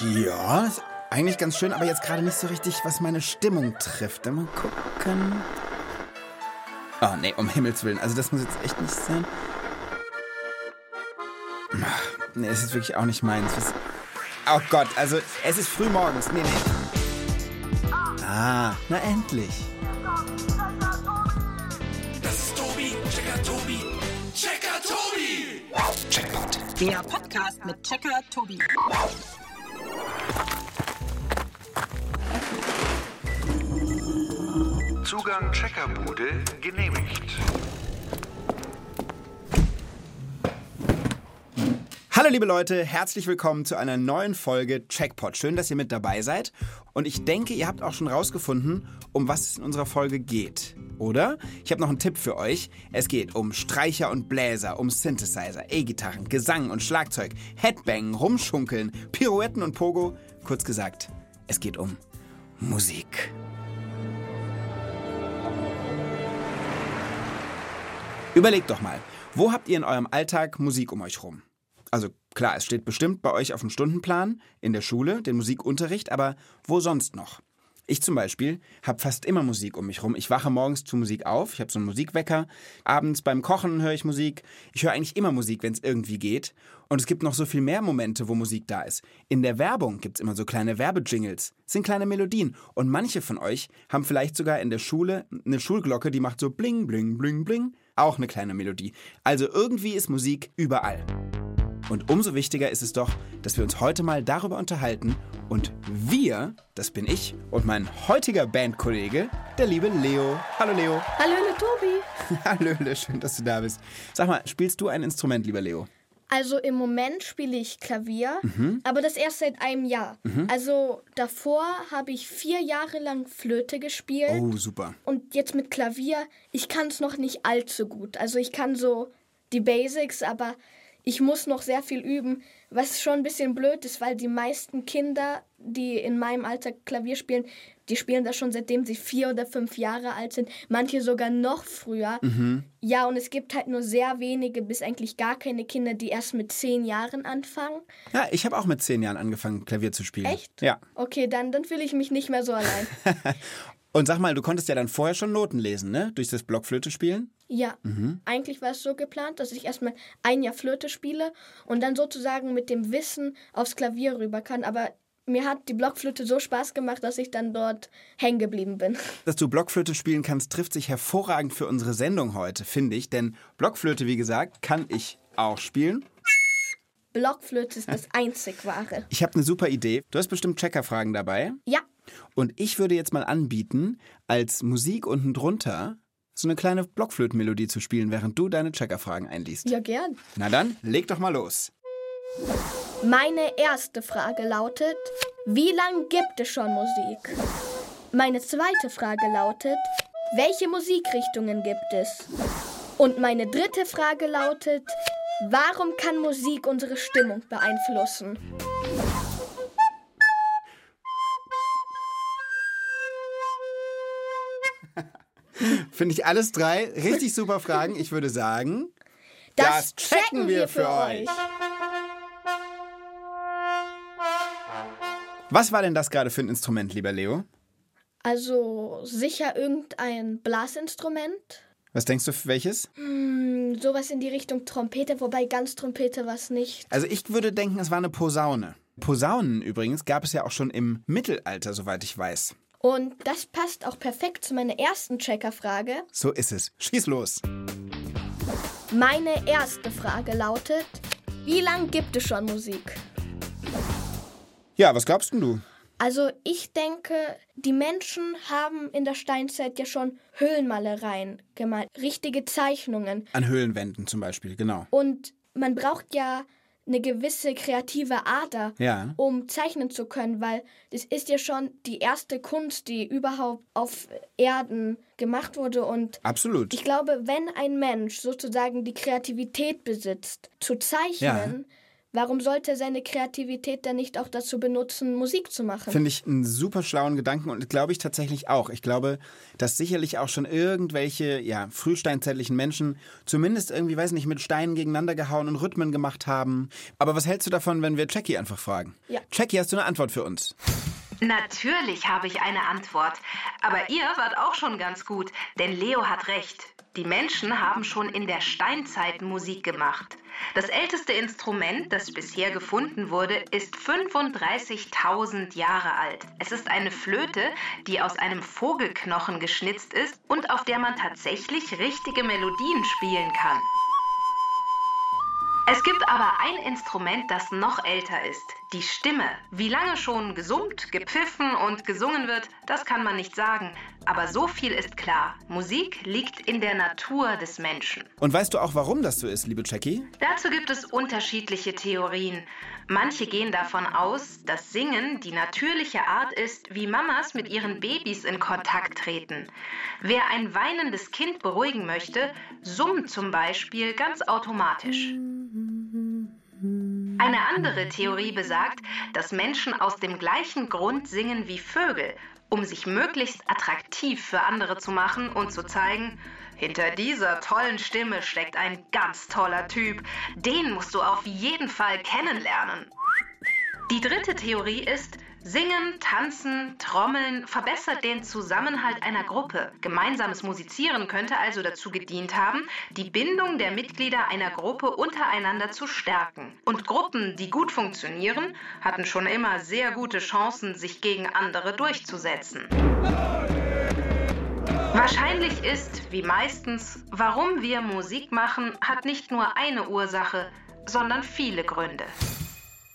Ja, ist eigentlich ganz schön, aber jetzt gerade nicht so richtig, was meine Stimmung trifft. Mal gucken. Oh, nee, um Himmels Willen. Also das muss jetzt echt nicht sein. Nee, es ist wirklich auch nicht meins. Was... Oh Gott, also es ist früh morgens. Nee, nee. Ah, na endlich. Das ist Tobi, Checker Tobi, Checker Tobi. Checkpoint. Der Podcast mit Checker Tobi. Zugang Checkerbude genehmigt. Hallo liebe Leute, herzlich willkommen zu einer neuen Folge Checkpot. Schön, dass ihr mit dabei seid. Und ich denke, ihr habt auch schon rausgefunden, um was es in unserer Folge geht. Oder? Ich habe noch einen Tipp für euch. Es geht um Streicher und Bläser, um Synthesizer, E-Gitarren, Gesang und Schlagzeug, Headbang, Rumschunkeln, Pirouetten und Pogo. Kurz gesagt, es geht um Musik. Überlegt doch mal, wo habt ihr in eurem Alltag Musik um euch rum? Also klar, es steht bestimmt bei euch auf dem Stundenplan, in der Schule, den Musikunterricht, aber wo sonst noch? Ich zum Beispiel habe fast immer Musik um mich rum. Ich wache morgens zu Musik auf, ich habe so einen Musikwecker. Abends beim Kochen höre ich Musik. Ich höre eigentlich immer Musik, wenn es irgendwie geht. Und es gibt noch so viel mehr Momente, wo Musik da ist. In der Werbung gibt es immer so kleine Werbejingles. Sind kleine Melodien. Und manche von euch haben vielleicht sogar in der Schule eine Schulglocke, die macht so bling, bling, bling, bling. Auch eine kleine Melodie. Also irgendwie ist Musik überall. Und umso wichtiger ist es doch, dass wir uns heute mal darüber unterhalten. Und wir, das bin ich und mein heutiger Bandkollege, der liebe Leo. Hallo Leo. Hallöle Tobi. Hallöle, schön, dass du da bist. Sag mal, spielst du ein Instrument, lieber Leo? Also im Moment spiele ich Klavier, aber das erst seit einem Jahr. Also davor habe ich vier Jahre lang Flöte gespielt Oh, super. und jetzt mit Klavier, ich kann es noch nicht allzu gut. Also ich kann so die Basics, aber ich muss noch sehr viel üben, was schon ein bisschen blöd ist, weil die meisten Kinder, die in meinem Alter Klavier spielen, die spielen das schon seitdem sie vier oder fünf Jahre alt sind, manche sogar noch früher. Ja, und es gibt halt nur sehr wenige bis eigentlich gar keine Kinder, die erst mit zehn Jahren anfangen. Ja, ich habe auch mit zehn Jahren angefangen, Klavier zu spielen. Echt? Ja. Okay, dann, dann fühle ich mich nicht mehr so allein. Und sag mal, du konntest ja dann vorher schon Noten lesen, ne? Durch das Blockflöte spielen? Ja, eigentlich war es so geplant, dass ich erstmal ein Jahr Flöte spiele und dann sozusagen mit dem Wissen aufs Klavier rüber kann. Aber mir hat die Blockflöte so Spaß gemacht, dass ich dann dort hängen geblieben bin. Dass du Blockflöte spielen kannst, trifft sich hervorragend für unsere Sendung heute, finde ich. Denn Blockflöte, wie gesagt, kann ich auch spielen. Blockflöte ist das einzig wahre. Ich habe eine super Idee. Du hast bestimmt Checkerfragen dabei. Ja, Und ich würde jetzt mal anbieten, als Musik unten drunter so eine kleine Blockflötenmelodie zu spielen, während du deine Checkerfragen einliest. ja gern. Na dann, leg doch mal los. Meine erste Frage lautet, wie lange gibt es schon Musik? Meine zweite Frage lautet, welche Musikrichtungen gibt es? Und meine dritte Frage lautet, warum kann Musik unsere Stimmung beeinflussen? Finde ich alles drei richtig super Fragen. Ich würde sagen, Das checken wir für euch. Was war denn das gerade für ein Instrument, lieber Leo? Also sicher irgendein Blasinstrument. Was denkst du für welches? Hm, sowas in die Richtung Trompete, wobei ganz Trompete war es nicht. Also ich würde denken, es war eine Posaune. Posaunen übrigens gab es ja auch schon im Mittelalter, soweit ich weiß. Und das passt auch perfekt zu meiner ersten Checkerfrage. So ist es. Schieß los. Meine erste Frage lautet, wie lange gibt es schon Musik? Ja, was glaubst denn du? Also ich denke, die Menschen haben in der Steinzeit ja schon Höhlenmalereien gemalt, richtige Zeichnungen. An Höhlenwänden zum Beispiel, genau. Und man braucht ja eine gewisse kreative Ader, Ja. um zeichnen zu können, weil das ist ja schon die erste Kunst, die überhaupt auf Erden gemacht wurde. Und Absolut. ich glaube, wenn ein Mensch sozusagen die Kreativität besitzt, zu zeichnen, warum sollte er seine Kreativität dann nicht auch dazu benutzen, Musik zu machen? Finde ich einen super schlauen Gedanken und glaube ich tatsächlich auch. Ich glaube, dass sicherlich auch schon irgendwelche, ja, frühsteinzeitlichen Menschen zumindest irgendwie, weiß nicht, mit Steinen gegeneinander gehauen und Rhythmen gemacht haben. Aber was hältst du davon, wenn wir Jackie einfach fragen? Ja. Jackie, hast du eine Antwort für uns? Natürlich habe ich eine Antwort. Aber ihr wart auch schon ganz gut, denn Leo hat recht. Die Menschen haben schon in der Steinzeit Musik gemacht. Das älteste Instrument, das bisher gefunden wurde, ist 35.000 Jahre alt. Es ist eine Flöte, die aus einem Vogelknochen geschnitzt ist und auf der man tatsächlich richtige Melodien spielen kann. Es gibt aber ein Instrument, das noch älter ist, die Stimme. Wie lange schon gesummt, gepfiffen und gesungen wird, das kann man nicht sagen. Aber so viel ist klar, Musik liegt in der Natur des Menschen. Und weißt du auch, warum das so ist, liebe Jackie? Dazu gibt es unterschiedliche Theorien. Manche gehen davon aus, dass Singen die natürliche Art ist, wie Mamas mit ihren Babys in Kontakt treten. Wer ein weinendes Kind beruhigen möchte, summt zum Beispiel ganz automatisch. Eine andere Theorie besagt, dass Menschen aus dem gleichen Grund singen wie Vögel, um sich möglichst attraktiv für andere zu machen und zu zeigen, hinter dieser tollen Stimme steckt ein ganz toller Typ. Den musst du auf jeden Fall kennenlernen. Die dritte Theorie ist, Singen, Tanzen, Trommeln verbessert den Zusammenhalt einer Gruppe. Gemeinsames Musizieren könnte also dazu gedient haben, die Bindung der Mitglieder einer Gruppe untereinander zu stärken. Und Gruppen, die gut funktionieren, hatten schon immer sehr gute Chancen, sich gegen andere durchzusetzen. Wahrscheinlich ist, wie meistens, warum wir Musik machen, hat nicht nur eine Ursache, sondern viele Gründe.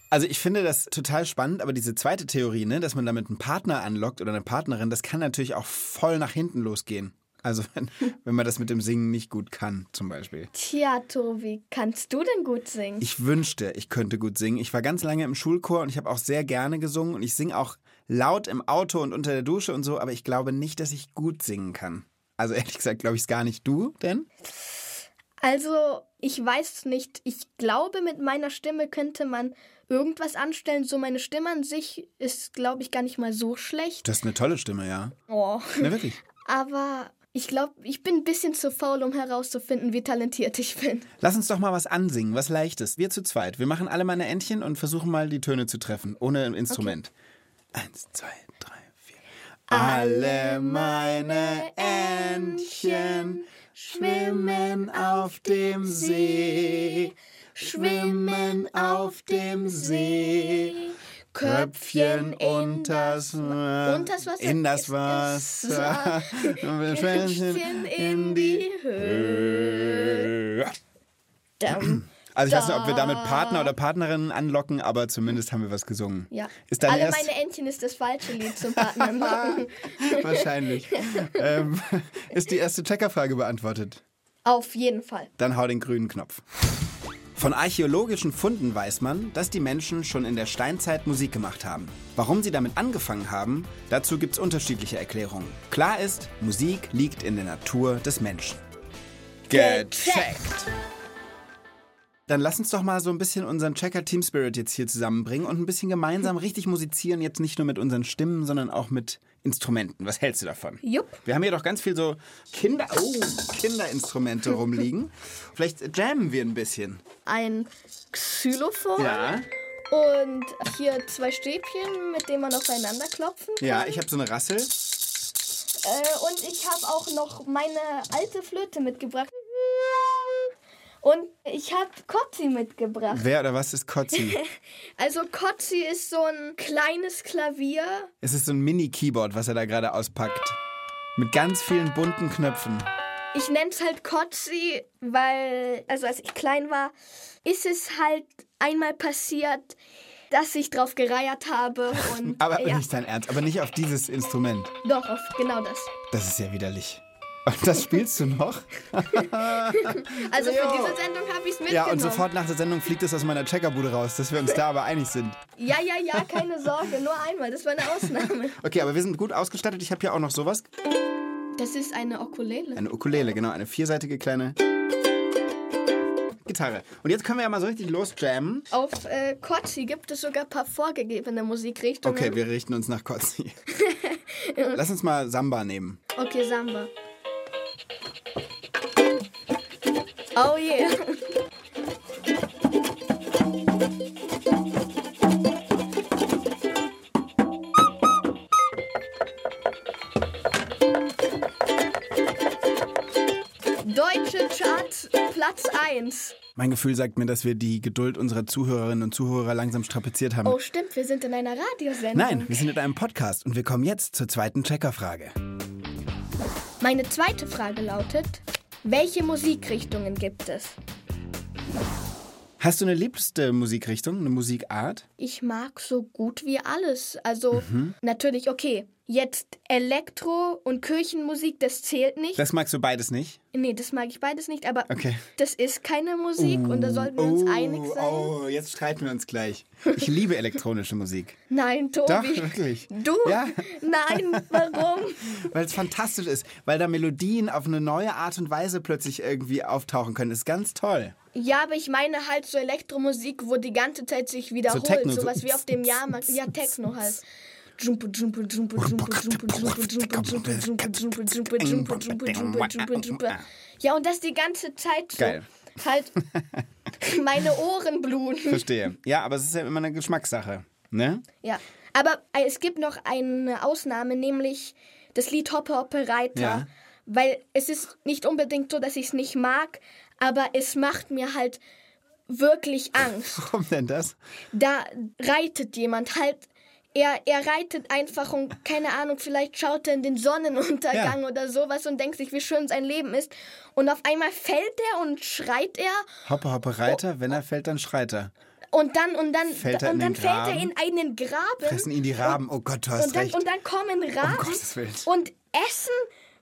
Also ich finde das total spannend, aber diese zweite Theorie, ne, dass man damit einen Partner anlockt oder eine Partnerin, das kann natürlich auch voll nach hinten losgehen. Also wenn, wenn man das mit dem Singen nicht gut kann, zum Beispiel. Tja, Tobi, kannst du denn gut singen? Ich wünschte, ich könnte gut singen. Ich war ganz lange im Schulchor und ich habe auch sehr gerne gesungen und ich singe auch laut im Auto und unter der Dusche und so, aber ich glaube nicht, dass ich gut singen kann. Also ehrlich gesagt, glaube ich es gar nicht. Du denn? Also, ich weiß nicht. Ich glaube, mit meiner Stimme könnte man irgendwas anstellen. So meine Stimme an sich ist, glaube ich, gar nicht mal so schlecht. Du hast eine tolle Stimme, ja. Oh. Ne, wirklich. Aber ich glaube, ich bin ein bisschen zu faul, um herauszufinden, wie talentiert ich bin. Lass uns doch mal was ansingen, was leichtes. Wir zu zweit. Wir machen alle meine Entchen und versuchen mal die Töne zu treffen, ohne ein Instrument. Eins, zwei, drei, vier. Alle meine Entchen schwimmen auf dem See, schwimmen auf dem See. Köpfchen unters Wasser, Unters Wasser in das Wasser, Schwänzchen in die Höhe. Also ich weiß nicht, ob wir damit Partner oder Partnerinnen anlocken, aber zumindest haben wir was gesungen. Ja. Ist Alle erst meine Entchen ist das falsche Lied zum Partnern machen. wahrscheinlich. ähm, ist die erste Checkerfrage beantwortet? Auf jeden Fall. Dann hau den grünen Knopf. Von archäologischen Funden weiß man, dass die Menschen schon in der Steinzeit Musik gemacht haben. Warum sie damit angefangen haben, dazu gibt es unterschiedliche Erklärungen. Klar ist, Musik liegt in der Natur des Menschen. Gecheckt! Dann lass uns doch mal so ein bisschen unseren Checker Team Spirit jetzt hier zusammenbringen und ein bisschen gemeinsam richtig musizieren, jetzt nicht nur mit unseren Stimmen, sondern auch mit Instrumenten. Was hältst du davon? Jupp. Wir haben hier doch ganz viel so Kinder, oh, Kinderinstrumente rumliegen. Vielleicht jammen wir ein bisschen. Ein Xylophon Ja, und hier zwei Stäbchen, mit denen man aufeinander klopfen kann. ja, ich habe so eine Rassel. Äh, und ich habe auch noch meine alte Flöte mitgebracht. Und ich habe Kotzi mitgebracht. Wer oder was ist Kotzi? Also Kotzi ist so ein kleines Klavier. es ist so ein Mini-Keyboard, was er da gerade auspackt. Mit ganz vielen bunten Knöpfen. Ich nenne es halt Kotzi, weil, also als ich klein war, ist es halt einmal passiert, dass ich drauf gereiert habe. Und, Aber ja, nicht dein Ernst, aber nicht auf dieses Instrument. Doch, auf genau das. Das ist ja widerlich. Und das spielst du noch? Also für diese Sendung habe ich es mitgenommen. Ja, und sofort nach der Sendung fliegt es aus meiner Checkerbude raus, dass wir uns da aber einig sind. Ja, ja, ja, keine Sorge, nur einmal. Das war eine Ausnahme. Okay, aber wir sind gut ausgestattet. Ich habe hier auch noch sowas. Das ist eine Ukulele. Eine Ukulele, genau, eine vierseitige kleine Gitarre. Und jetzt können wir ja mal so richtig losjammen. Auf äh, Kotzi gibt es sogar ein paar vorgegebene Musikrichtungen. Okay, wir richten uns nach Kotzi. Lass uns mal Samba nehmen. Okay, Samba. Oh yeah. Deutsche Charts Platz 1. Mein Gefühl sagt mir, dass wir die Geduld unserer Zuhörerinnen und Zuhörer langsam strapaziert haben. Oh, stimmt, wir sind in einer Radiosendung. Nein, wir sind in einem Podcast und wir kommen jetzt zur zweiten Checkerfrage. Meine zweite Frage lautet: Welche Musikrichtungen gibt es? Hast du eine liebste Musikrichtung, eine Musikart? Ich mag so gut wie alles. Also Mhm. natürlich, okay. Jetzt Elektro und Kirchenmusik, das zählt nicht. Das magst du beides nicht? nee, das mag ich beides nicht, aber Okay. das ist keine Musik und da sollten wir uns einig sein. Oh, jetzt streiten wir uns gleich. Ich liebe elektronische Musik. Nein, Tobi. Doch, wirklich. Du? Ja. Nein, warum? Weil es fantastisch ist, weil da Melodien auf eine neue Art und Weise plötzlich irgendwie auftauchen können. Das ist ganz toll. ja, aber ich meine halt so Elektromusik, wo die ganze Zeit sich wiederholt. Techno, so- sowas wie auf dem Jahrmarkt. Ja, Techno halt. Ja, und das die ganze Zeit so. Geil. Halt meine Ohren bluten. Verstehe. Ja, aber es ist ja immer eine Geschmackssache, ne? Ja. Aber es gibt noch eine Ausnahme, nämlich das Lied Hoppe Hoppe Reiter. Ja. Weil es ist nicht unbedingt so, dass ich es nicht mag, aber es macht mir halt wirklich Angst. Warum denn das? Da reitet jemand halt er, er reitet einfach und keine Ahnung, vielleicht schaut er in den Sonnenuntergang Ja. oder sowas und denkt sich, wie schön sein Leben ist. Und auf einmal fällt er und schreit er Hoppe, hoppe, Reiter. Wenn er fällt, dann schreit er. und dann und dann Fällt er in und dann fällt er in einen Graben. Fressen ihn die Raben. Oh Gott, du hast und dann, recht. Und dann kommen Raben Willen. und essen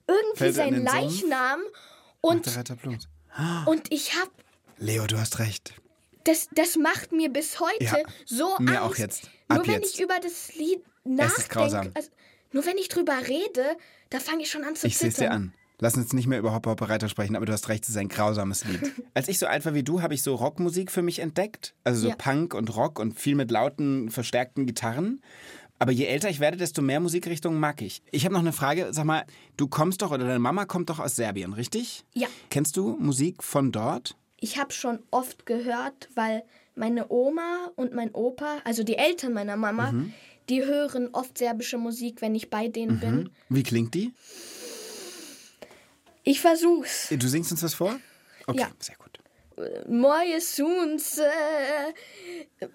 irgendwie seinen Sumpf? Leichnam. Der Und, Reiter Blut. und ich hab, Leo, du hast recht. Das, das macht mir bis heute Ja, so mir Angst. auch jetzt. Nur Ab wenn jetzt. ich über das Lied Es ist grausam. nachdenke, also, nur wenn ich drüber rede, da fange ich schon an zu Ich sehe es dir zittern. an. Lass uns nicht mehr über Hoppe, Hoppe, Reiter sprechen, aber du hast recht, es ist ein grausames Lied. Als ich so alt war wie du, habe ich so Rockmusik für mich entdeckt. Also so Ja. Punk und Rock und viel mit lauten, verstärkten Gitarren. Aber je älter ich werde, desto mehr Musikrichtungen mag ich. Ich habe noch eine Frage. Sag mal, du kommst doch oder deine Mama kommt doch aus Serbien, richtig? Ja. Kennst du Musik von dort? Ich habe schon oft gehört, weil meine Oma und mein Opa, also die Eltern meiner Mama, Mhm. die hören oft serbische Musik, wenn ich bei denen bin. Wie klingt die? Ich versuch's. Du singst uns was vor? Okay, Ja. sehr gut. Moje sunce,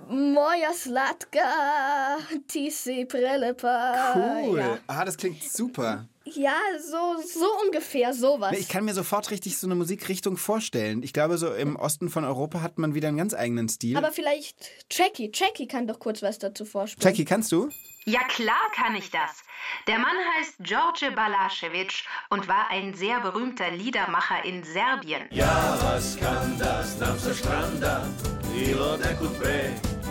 moja slatka, ti si prelepa. Cool. Ja, Ah, das klingt super. Ja so, so ungefähr sowas. Ich kann mir sofort richtig so eine Musikrichtung vorstellen. Ich glaube, so im Osten von Europa hat man wieder einen ganz eigenen Stil. Aber vielleicht Jackie. Jackie kann doch kurz was dazu vorspielen. Jackie, kannst du? Ja klar kann ich das. Der Mann heißt George Balašević und war ein sehr berühmter Liedermacher in Serbien.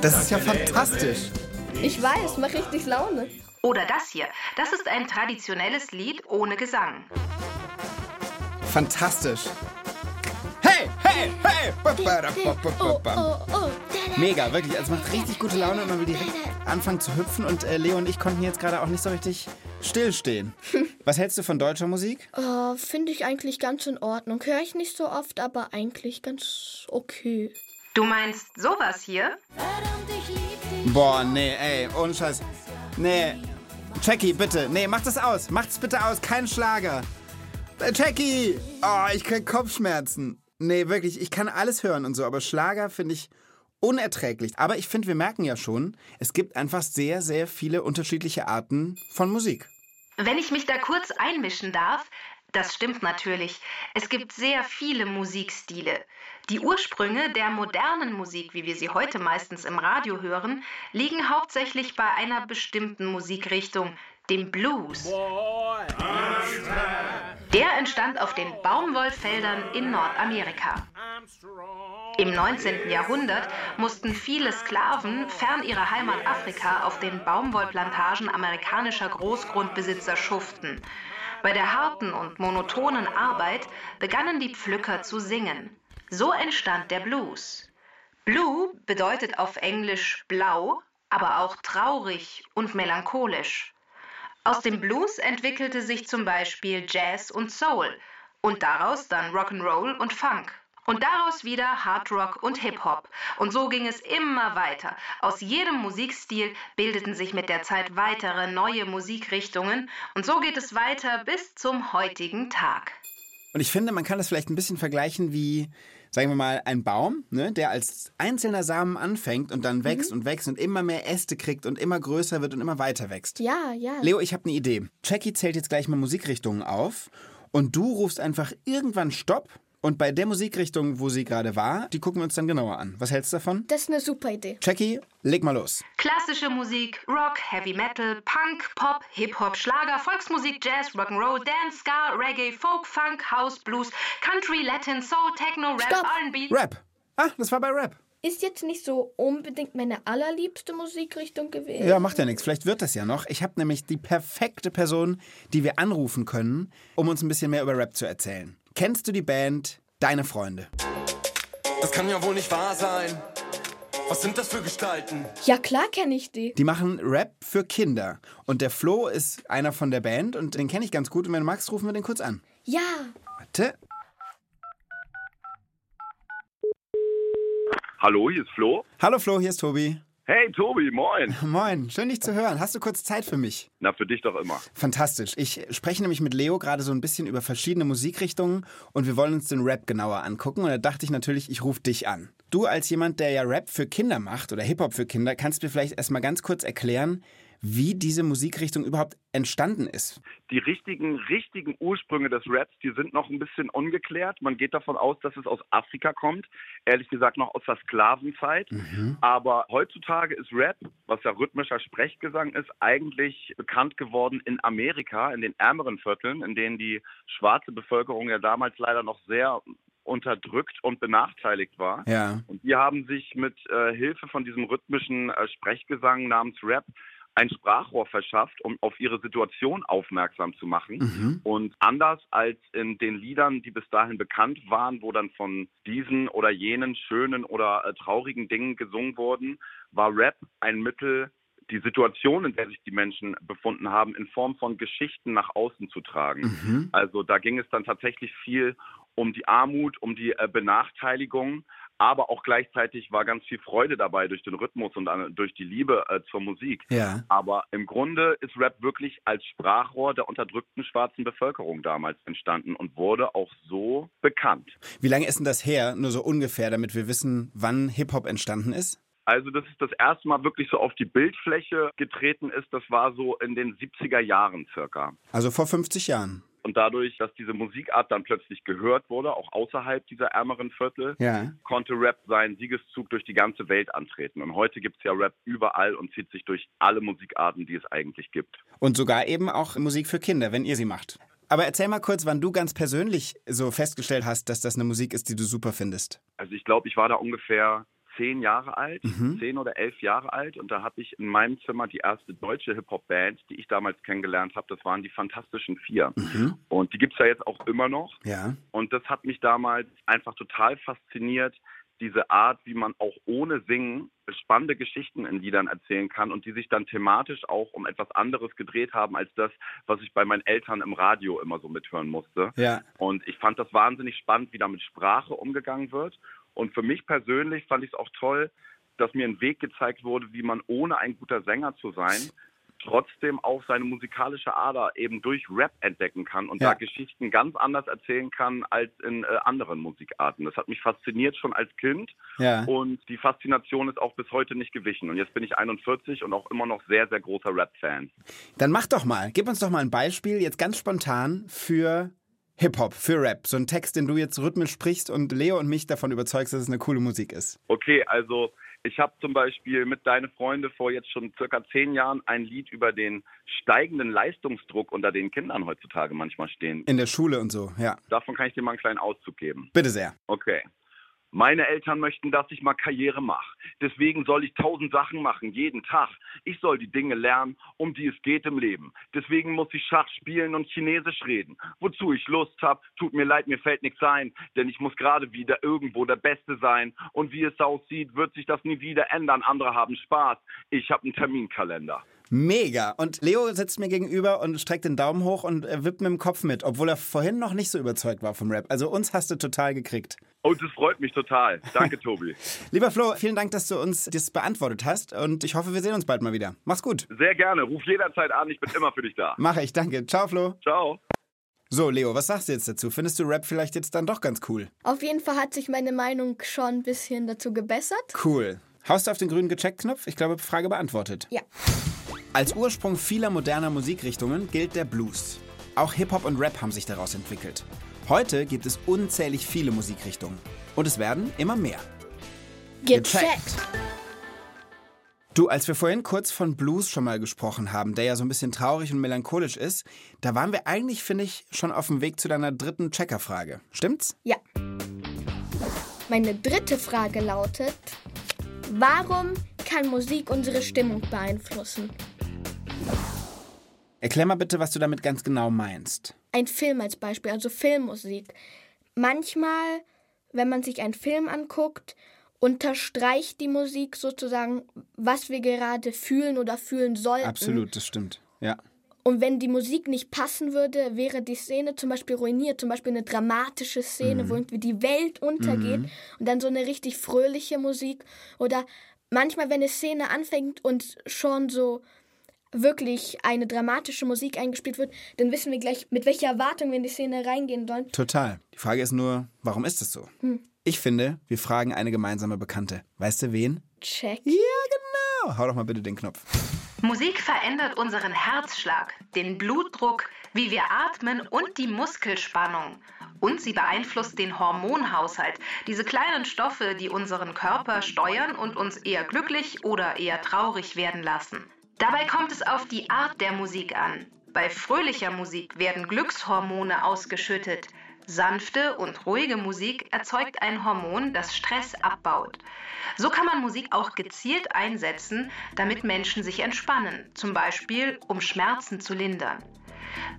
Das ist ja fantastisch. Ich weiß, macht richtig Laune. Oder das hier. Das ist ein traditionelles Lied ohne Gesang. Fantastisch. Hey, hey, hey! Oh, oh, oh. Mega, wirklich. Also es macht richtig gute Laune und man will direkt anfangen zu hüpfen. Und äh, Leo und ich konnten jetzt gerade auch nicht so richtig stillstehen. Was hältst du von deutscher Musik? Oh, Finde ich eigentlich ganz in Ordnung. Höre ich nicht so oft, aber eigentlich ganz okay. Du meinst sowas hier? Boah, nee, ey, ohne Scheiß. Nee. Jackie, bitte. Nee, mach das aus. Macht's bitte aus. Kein Schlager. Äh, Jackie! Oh, ich krieg Kopfschmerzen. Nee, wirklich, ich kann alles hören und so, aber Schlager finde ich unerträglich. Aber ich finde, wir merken ja schon, es gibt einfach sehr, sehr viele unterschiedliche Arten von Musik. Wenn ich mich da kurz einmischen darf, das stimmt natürlich. Es gibt sehr viele Musikstile. Die Ursprünge der modernen Musik, wie wir sie heute meistens im Radio hören, liegen hauptsächlich bei einer bestimmten Musikrichtung, dem Blues. Der entstand auf den Baumwollfeldern in Nordamerika. Im 19. Jahrhundert mussten viele Sklaven fern ihrer Heimat Afrika auf den Baumwollplantagen amerikanischer Großgrundbesitzer schuften. Bei der harten und monotonen Arbeit begannen die Pflücker zu singen. So entstand der Blues. Blue bedeutet auf Englisch blau, aber auch traurig und melancholisch. Aus dem Blues entwickelte sich zum Beispiel Jazz und Soul und daraus dann Rock'n'Roll und Funk. Und daraus wieder Hard Rock und Hip-Hop. Und so ging es immer weiter. Aus jedem Musikstil bildeten sich mit der Zeit weitere neue Musikrichtungen. Und so geht es weiter bis zum heutigen Tag. Und ich finde, man kann das vielleicht ein bisschen vergleichen wie, sagen wir mal, ein Baum, ne, der als einzelner Samen anfängt und dann wächst und wächst und immer mehr Äste kriegt und immer größer wird und immer weiter wächst. Ja, ja. Leo, ich habe eine Idee. Jackie zählt jetzt gleich mal Musikrichtungen auf und du rufst einfach irgendwann Stopp und bei der Musikrichtung, wo sie gerade war, die gucken wir uns dann genauer an. Was hältst du davon? Das ist eine super Idee. Jackie, leg mal los. Klassische Musik, Rock, Heavy Metal, Punk, Pop, Hip-Hop, Schlager, Volksmusik, Jazz, Rock'n'Roll, Dance, Ska, Reggae, Folk, Funk, House, Blues, Country, Latin, Soul, Techno, Rap, Stopp. R&B. Rap. Ah, das war bei Rap. Ist jetzt nicht so unbedingt meine allerliebste Musikrichtung gewesen. Ja, macht ja nichts. Vielleicht wird das ja noch. Ich habe nämlich die perfekte Person, die wir anrufen können, um uns ein bisschen mehr über Rap zu erzählen. Kennst du die Band Deine Freunde? Das kann ja wohl nicht wahr sein. Was sind das für Gestalten? Ja, klar kenne ich die. Die machen Rap für Kinder. Und der Flo ist einer von der Band und den kenne ich ganz gut. Und wenn du magst, rufen wir den kurz an. Ja, Warte. Hallo, hier ist Flo. Hallo Flo, hier ist Tobi. Hey Tobi, moin. Moin, schön dich zu hören. Hast du kurz Zeit für mich? Na, für dich doch immer. Fantastisch. Ich spreche nämlich mit Leo gerade so ein bisschen über verschiedene Musikrichtungen und wir wollen uns den Rap genauer angucken. Und da dachte ich natürlich, ich rufe dich an. Du als jemand, der ja Rap für Kinder macht oder Hip-Hop für Kinder, kannst mir vielleicht erstmal ganz kurz erklären, wie diese Musikrichtung überhaupt entstanden ist. Die richtigen, richtigen Ursprünge des Raps, die sind noch ein bisschen ungeklärt. Man geht davon aus, dass es aus Afrika kommt. Ehrlich gesagt noch aus der Sklavenzeit. Aber heutzutage ist Rap, was ja rhythmischer Sprechgesang ist, eigentlich bekannt geworden in Amerika, in den ärmeren Vierteln, in denen die schwarze Bevölkerung ja damals leider noch sehr unterdrückt und benachteiligt war. Ja. Und die haben sich mit äh, Hilfe von diesem rhythmischen äh, Sprechgesang namens Rap ein Sprachrohr verschafft, um auf ihre Situation aufmerksam zu machen. Mhm. Und anders als in den Liedern, die bis dahin bekannt waren, wo dann von diesen oder jenen schönen oder äh, traurigen Dingen gesungen wurden, war Rap ein Mittel, die Situation, in der sich die Menschen befunden haben, in Form von Geschichten nach außen zu tragen. Mhm. Also da ging es dann tatsächlich viel um die Armut, um die äh, Benachteiligung, aber auch gleichzeitig war ganz viel Freude dabei durch den Rhythmus und äh, durch die Liebe äh, zur Musik. Ja. Aber im Grunde ist Rap wirklich als Sprachrohr der unterdrückten schwarzen Bevölkerung damals entstanden und wurde auch so bekannt. Wie lange ist denn das her? Nur so ungefähr, damit wir wissen, wann Hip-Hop entstanden ist? Also, dass es das erste Mal wirklich so auf die Bildfläche getreten ist, das war so in den 70er Jahren circa. Also vor 50 Jahren. Und dadurch, dass diese Musikart dann plötzlich gehört wurde, auch außerhalb dieser ärmeren Viertel, Ja. konnte Rap seinen Siegeszug durch die ganze Welt antreten. Und heute gibt es ja Rap überall und zieht sich durch alle Musikarten, die es eigentlich gibt. Und sogar eben auch Musik für Kinder, wenn ihr sie macht. Aber erzähl mal kurz, wann du ganz persönlich so festgestellt hast, dass das eine Musik ist, die du super findest. Also ich glaube, ich war da ungefähr zehn Jahre alt, Mhm. zehn oder elf Jahre alt und da habe ich in meinem Zimmer die erste deutsche Hip-Hop-Band, die ich damals kennengelernt habe, das waren die Fantastischen Vier. Mhm. Und die gibt es ja jetzt auch immer noch. Ja. Und das hat mich damals einfach total fasziniert, diese Art, wie man auch ohne Singen spannende Geschichten in Liedern erzählen kann und die sich dann thematisch auch um etwas anderes gedreht haben als das, was ich bei meinen Eltern im Radio immer so mithören musste. Ja. Und ich fand das wahnsinnig spannend, wie da mit Sprache umgegangen wird. Und für mich persönlich fand ich es auch toll, dass mir ein Weg gezeigt wurde, wie man ohne ein guter Sänger zu sein, trotzdem auch seine musikalische Ader eben durch Rap entdecken kann und Ja. da Geschichten ganz anders erzählen kann als in äh, anderen Musikarten. Das hat mich fasziniert schon als Kind Ja. und die Faszination ist auch bis heute nicht gewichen. Und jetzt bin ich 41 und auch immer noch sehr, sehr großer Rap-Fan. Dann mach doch mal, gib uns doch mal ein Beispiel, jetzt ganz spontan für Hip-Hop, für Rap. So ein Text, den du jetzt rhythmisch sprichst und Leo und mich davon überzeugst, dass es eine coole Musik ist. Okay, also ich habe zum Beispiel mit Deine Freunde vor jetzt schon circa zehn Jahren ein Lied über den steigenden Leistungsdruck unter den Kindern heutzutage manchmal stehen. In der Schule und so, ja. Davon kann ich dir mal einen kleinen Auszug geben. Bitte sehr. Okay. Meine Eltern möchten, dass ich mal Karriere mache. Deswegen soll ich tausend Sachen machen, jeden Tag. Ich soll die Dinge lernen, um die es geht im Leben. Deswegen muss ich Schach spielen und Chinesisch reden. Wozu ich Lust hab, tut mir leid, mir fällt nichts ein. Denn ich muss gerade wieder irgendwo der Beste sein. Und wie es aussieht, wird sich das nie wieder ändern. Andere haben Spaß. Ich habe einen Terminkalender. Mega. Und Leo sitzt mir gegenüber und streckt den Daumen hoch und wippt mit dem Kopf mit, obwohl er vorhin noch nicht so überzeugt war vom Rap. Also uns hast du total gekriegt. Und Oh, das freut mich total. Danke, Tobi. Lieber Flo, vielen Dank, dass du uns das beantwortet hast und ich hoffe, wir sehen uns bald mal wieder. Mach's gut. Sehr gerne. Ruf jederzeit an. Ich bin immer für dich da. Mache ich, danke. Ciao, Flo. Ciao. So, Leo, was sagst du jetzt dazu? Findest du Rap vielleicht jetzt dann doch ganz cool? Auf jeden Fall hat sich meine Meinung schon ein bisschen dazu gebessert. Cool. Haust du auf den grünen Gecheckt-Knopf? Ich glaube, Frage beantwortet. Ja. Als Ursprung vieler moderner Musikrichtungen gilt der Blues. Auch Hip-Hop und Rap haben sich daraus entwickelt. Heute gibt es unzählig viele Musikrichtungen. Und es werden immer mehr. Gecheckt. Du, als wir vorhin kurz von Blues schon mal gesprochen haben, der ja so ein bisschen traurig und melancholisch ist, da waren wir eigentlich, finde ich, schon auf dem Weg zu deiner dritten Checkerfrage. Stimmt's? Ja. Meine dritte Frage lautet, warum kann Musik unsere Stimmung beeinflussen? Erklär mal bitte, was du damit ganz genau meinst. Ein Film als Beispiel, also Filmmusik. Manchmal, wenn man sich einen Film anguckt, unterstreicht die Musik sozusagen, was wir gerade fühlen oder fühlen sollten. Absolut, das stimmt. Ja. Und wenn die Musik nicht passen würde, wäre die Szene zum Beispiel ruiniert. Zum Beispiel eine dramatische Szene, wo irgendwie die Welt untergeht und dann so eine richtig fröhliche Musik. Oder manchmal, wenn eine Szene anfängt und schon so wirklich eine dramatische Musik eingespielt wird, dann wissen wir gleich, mit welcher Erwartung wir in die Szene reingehen sollen. Total. Die Frage ist nur, warum ist es so? Ich finde, wir fragen eine gemeinsame Bekannte. Weißt du wen? Check. Ja, genau. Hau doch mal bitte den Knopf. Musik verändert unseren Herzschlag, den Blutdruck, wie wir atmen und die Muskelspannung. Und sie beeinflusst den Hormonhaushalt, diese kleinen Stoffe, die unseren Körper steuern und uns eher glücklich oder eher traurig werden lassen. Dabei kommt es auf die Art der Musik an. Bei fröhlicher Musik werden Glückshormone ausgeschüttet. Sanfte und ruhige Musik erzeugt ein Hormon, das Stress abbaut. So kann man Musik auch gezielt einsetzen, damit Menschen sich entspannen, zum Beispiel um Schmerzen zu lindern.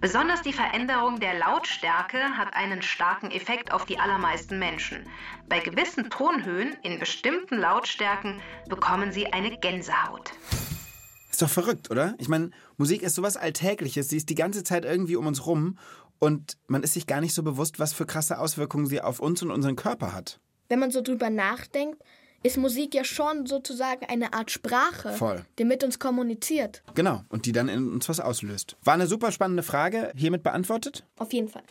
Besonders die Veränderung der Lautstärke hat einen starken Effekt auf die allermeisten Menschen. Bei gewissen Tonhöhen in bestimmten Lautstärken bekommen sie eine Gänsehaut. Ist doch verrückt, oder? Ich meine, Musik ist sowas Alltägliches. Sie ist die ganze Zeit irgendwie um uns rum. Und man ist sich gar nicht so bewusst, was für krasse Auswirkungen sie auf uns und unseren Körper hat. Wenn man so drüber nachdenkt, ist Musik ja schon sozusagen eine Art Sprache, Voll. die mit uns kommuniziert. Genau. Und die dann in uns was auslöst. War eine super spannende Frage. Hiermit beantwortet? Auf jeden Fall.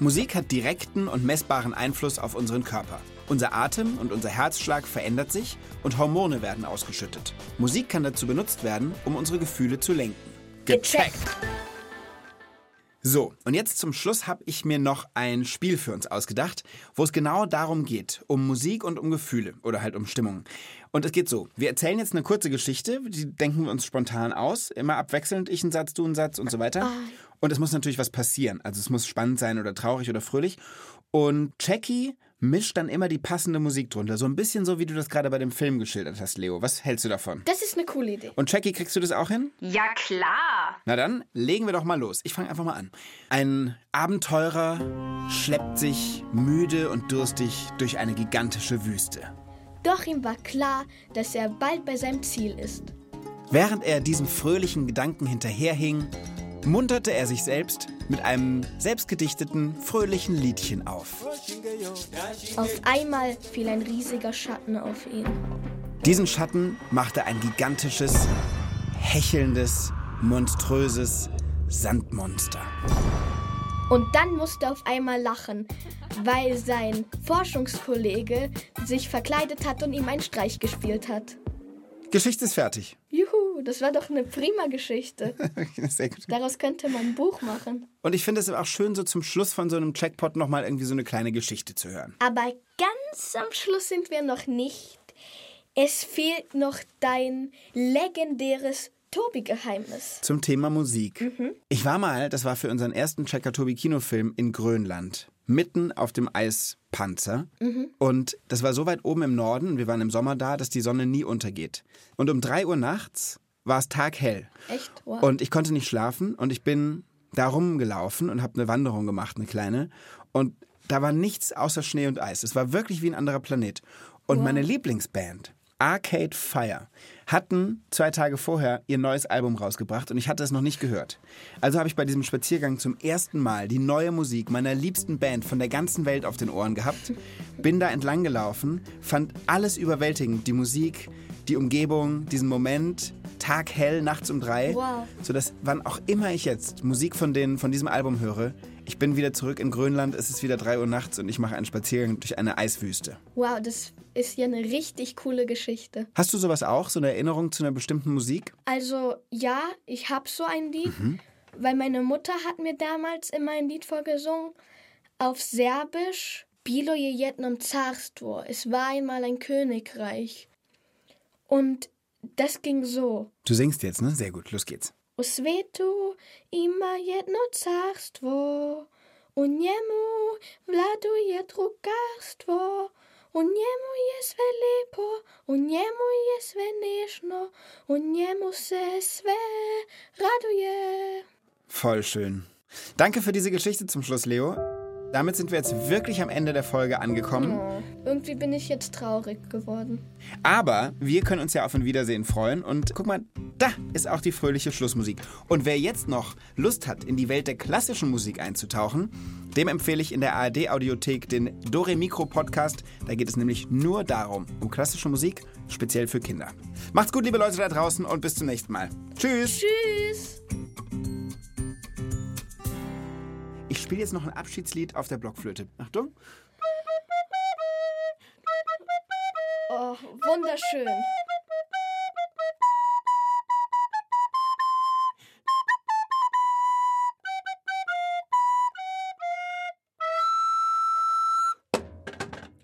Musik hat direkten und messbaren Einfluss auf unseren Körper. Unser Atem und unser Herzschlag verändert sich und Hormone werden ausgeschüttet. Musik kann dazu benutzt werden, um unsere Gefühle zu lenken. Gecheckt. So, und jetzt zum Schluss habe ich mir noch ein Spiel für uns ausgedacht, wo es genau darum geht, um Musik und um Gefühle oder halt um Stimmung. Und es geht so, wir erzählen jetzt eine kurze Geschichte, die denken wir uns spontan aus, immer abwechselnd, ich einen Satz, du einen Satz und so weiter. Und es muss natürlich was passieren, also es muss spannend sein oder traurig oder fröhlich. Und Jackie mischt dann immer die passende Musik drunter, so ein bisschen so, wie du das gerade bei dem Film geschildert hast, Leo. Was hältst du davon? Das ist eine coole Idee. Und Jackie, kriegst du das auch hin? Ja klar. Na dann, legen wir doch mal los. Ich fange einfach mal an. Ein Abenteurer schleppt sich müde und durstig durch eine gigantische Wüste. Doch ihm war klar, dass er bald bei seinem Ziel ist. Während er diesem fröhlichen Gedanken hinterherhing, munterte er sich selbst mit einem selbstgedichteten, fröhlichen Liedchen auf. Auf einmal fiel ein riesiger Schatten auf ihn. Diesen Schatten machte ein gigantisches, hechelndes, monströses Sandmonster. Und dann musste er auf einmal lachen, weil sein Forschungskollege sich verkleidet hat und ihm einen Streich gespielt hat. Geschichte ist fertig. Juhu, das war doch eine prima Geschichte. Sehr gut. Daraus könnte man ein Buch machen. Und ich finde es auch schön, so zum Schluss von so einem Checkpot nochmal irgendwie so eine kleine Geschichte zu hören. Aber ganz am Schluss sind wir noch nicht. Es fehlt noch dein legendäres Tobi-Geheimnis. Zum Thema Musik. Ich war mal, das war für unseren ersten Checker Tobi Kinofilm in Grönland. Mitten auf dem Eispanzer. Und das war so weit oben im Norden, wir waren im Sommer da, dass die Sonne nie untergeht. Und um 3 Uhr nachts war es taghell. Echt? Wow. Und ich konnte nicht schlafen und ich bin da rumgelaufen und habe eine Wanderung gemacht, eine kleine. Und da war nichts außer Schnee und Eis. Es war wirklich wie ein anderer Planet. Und meine Lieblingsband, Arcade Fire, hatten zwei Tage vorher ihr neues Album rausgebracht und ich hatte es noch nicht gehört. Also habe ich bei diesem Spaziergang zum ersten Mal die neue Musik meiner liebsten Band von der ganzen Welt auf den Ohren gehabt, bin da entlang gelaufen, fand alles überwältigend, die Musik, die Umgebung, diesen Moment, taghell, nachts um drei, Wow. sodass wann auch immer ich jetzt Musik von, den, von diesem Album höre, ich bin wieder zurück in Grönland, es ist wieder drei Uhr nachts und ich mache einen Spaziergang durch eine Eiswüste. wow, das ist ja eine richtig coole Geschichte. Hast du sowas auch, so eine Erinnerung zu einer bestimmten Musik? Also ja, ich habe so ein Lied, weil meine Mutter hat mir damals immer ein Lied vorgesungen auf Serbisch. Bilo je jednom carstvo. Es war einmal ein Königreich. Und das ging so. Du singst jetzt, ne? Sehr gut, los geht's. U svetu ima jedno carstvo, u njemu vladuje drugarstvo, je sve lijepo, u njemu je sve nežno, u njemu se sve raduje. Voll schön. Danke für diese Geschichte zum Schluss, Leo. Damit sind wir jetzt wirklich am Ende der Folge angekommen. Oh, irgendwie bin ich jetzt traurig geworden. Aber wir können uns ja auf ein Wiedersehen freuen. Und guck mal, da ist auch die fröhliche Schlussmusik. Und wer jetzt noch Lust hat, in die Welt der klassischen Musik einzutauchen, dem empfehle ich in der ARD-Audiothek den Dore Mikro Podcast. Da geht es nämlich nur darum, um klassische Musik, speziell für Kinder. Macht's gut, liebe Leute da draußen, und bis zum nächsten Mal. Tschüss! Tschüss! Spiele jetzt noch ein Abschiedslied auf der Blockflöte. Achtung. Oh, wunderschön.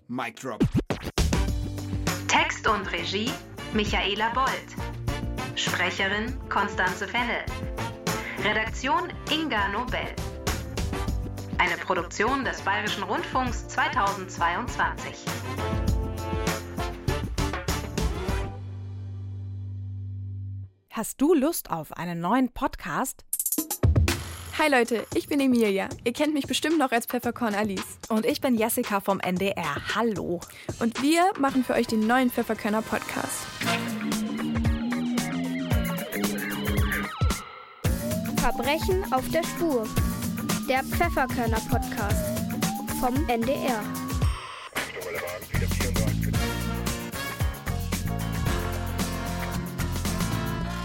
Mic Drop. Text und Regie Michaela Bold. Sprecherin Konstanze Fennel. Redaktion Inga Nobel. Eine Produktion des Bayerischen Rundfunks 2022. Hast du Lust auf einen neuen Podcast? Hi Leute, ich bin Emilia. Ihr kennt mich bestimmt noch als Pfefferkorn Alice. Und ich bin Jessica vom NDR. Hallo. Und wir machen für euch den neuen Pfefferkörner Podcast. Verbrechen auf der Spur. Der Pfefferkörner Podcast vom NDR.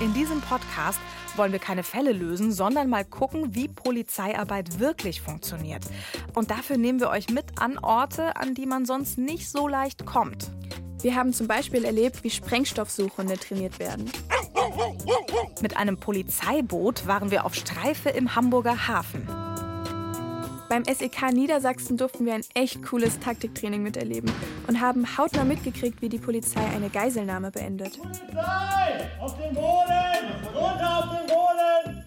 In diesem Podcast wollen wir keine Fälle lösen, sondern mal gucken, wie Polizeiarbeit wirklich funktioniert. Und dafür nehmen wir euch mit an Orte, an die man sonst nicht so leicht kommt. Wir haben zum Beispiel erlebt, wie Sprengstoffsuchhunde trainiert werden. Mit einem Polizeiboot waren wir auf Streife im Hamburger Hafen. Beim SEK Niedersachsen durften wir ein echt cooles Taktiktraining miterleben und haben hautnah mitgekriegt, wie die Polizei eine Geiselnahme beendet.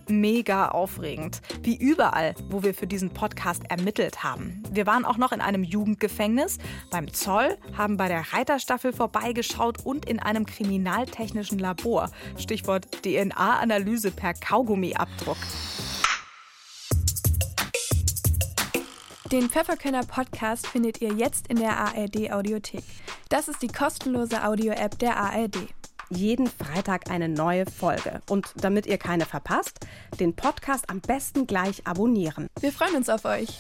Mega aufregend. Wie überall, wo wir für diesen Podcast ermittelt haben. Wir waren auch noch in einem Jugendgefängnis, beim Zoll, haben bei der Reiterstaffel vorbeigeschaut und in einem kriminaltechnischen Labor. Stichwort DNA-Analyse per Kaugummiabdruck. Den Pfefferkörner Podcast findet ihr jetzt in der ARD Audiothek. Das ist die kostenlose Audio-App der ARD. Jeden Freitag eine neue Folge. Und damit ihr keine verpasst, den Podcast am besten gleich abonnieren. Wir freuen uns auf euch.